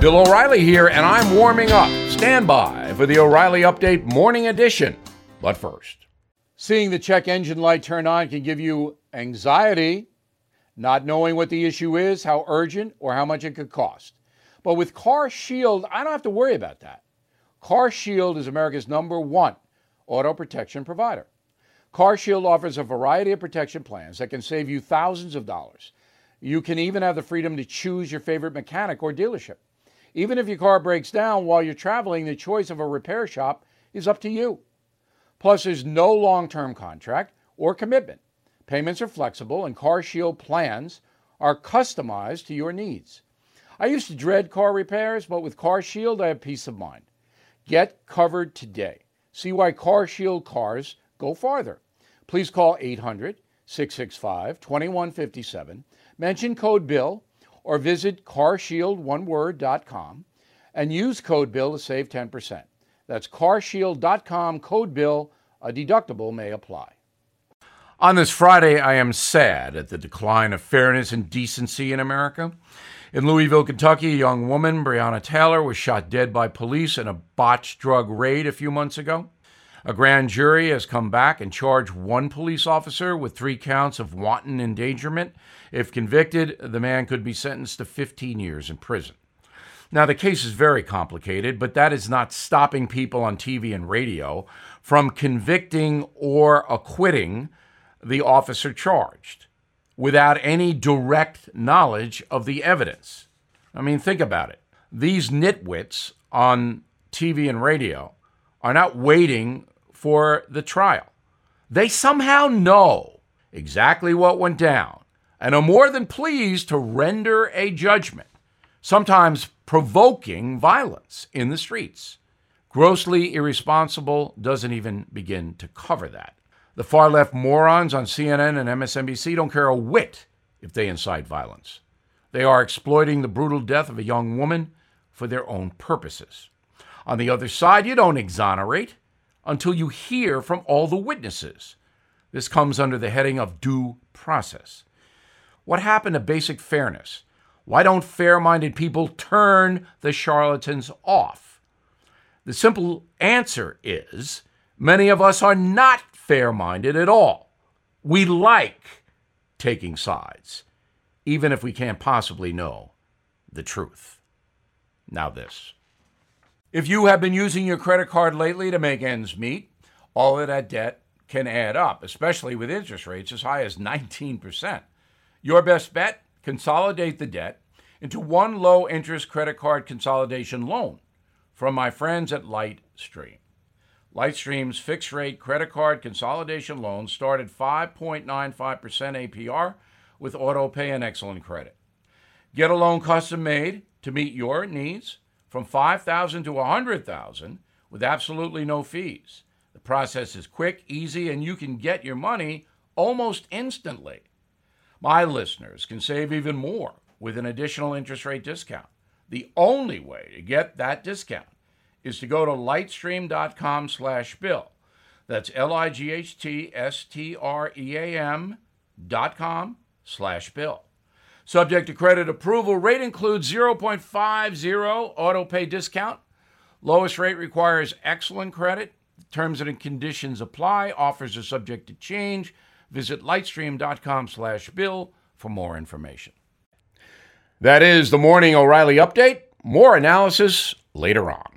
Bill O'Reilly here, and I'm warming up. Stand by for the O'Reilly Update Morning Edition. But first, seeing the check engine light turn on can give you anxiety, not knowing what the issue is, how urgent, or how much it could cost. But with Car Shield, I don't have to worry about that. Car Shield is America's number one auto protection provider. Car Shield offers a variety of protection plans that can save you thousands of dollars. You can even have the freedom to choose your favorite mechanic or dealership. Even if your car breaks down while you're traveling, the choice of a repair shop is up to you. Plus, there's no long term contract or commitment. Payments are flexible, and Car Shield plans are customized to your needs. I used to dread car repairs, but with Car Shield, I have peace of mind. Get covered today. See why Car Shield cars go farther. Please call 800 665 2157, mention code BILL, or visit carshieldoneword.com and use code BILL to save 10%. That's carshield.com, code BILL. A deductible may apply. On this Friday, I am sad at the decline of fairness and decency in America. In Louisville, Kentucky, a young woman, Breonna Taylor, was shot dead by police in a botched drug raid a few months ago. A grand jury has come back and charged one police officer with three counts of wanton endangerment. If convicted, the man could be sentenced to 15 years in prison. Now, the case is very complicated, but that is not stopping people on TV and radio from convicting or acquitting the officer charged without any direct knowledge of the evidence. I mean, think about it. These nitwits on TV and radio are not waiting for the trial. They somehow know exactly what went down and are more than pleased to render a judgment, sometimes provoking violence in the streets. Grossly irresponsible doesn't even begin to cover that. The far left morons on CNN and MSNBC don't care a whit if they incite violence. They are exploiting the brutal death of a young woman for their own purposes. On the other side, you don't exonerate until you hear from all the witnesses. This comes under the heading of due process. What happened to basic fairness? Why don't fair minded people turn the charlatans off? The simple answer is many of us are not fair minded at all. We like taking sides, even if we can't possibly know the truth. Now, this. If you have been using your credit card lately to make ends meet, all of that debt can add up, especially with interest rates as high as 19%. Your best bet consolidate the debt into one low interest credit card consolidation loan from my friends at Lightstream. Lightstream's fixed rate credit card consolidation loans start at 5.95% APR with auto pay and excellent credit. Get a loan custom made to meet your needs from 5000 to 100,000 with absolutely no fees. The process is quick, easy, and you can get your money almost instantly. My listeners can save even more with an additional interest rate discount. The only way to get that discount is to go to lightstream.com slash bill. That's L-I-G-H-T-S-T-R-E-A-M dot com slash bill. Subject to credit approval, rate includes 0.50 auto pay discount. Lowest rate requires excellent credit. Terms and conditions apply. Offers are subject to change. Visit lightstream.com slash bill for more information. That is the Morning O'Reilly Update. More analysis later on.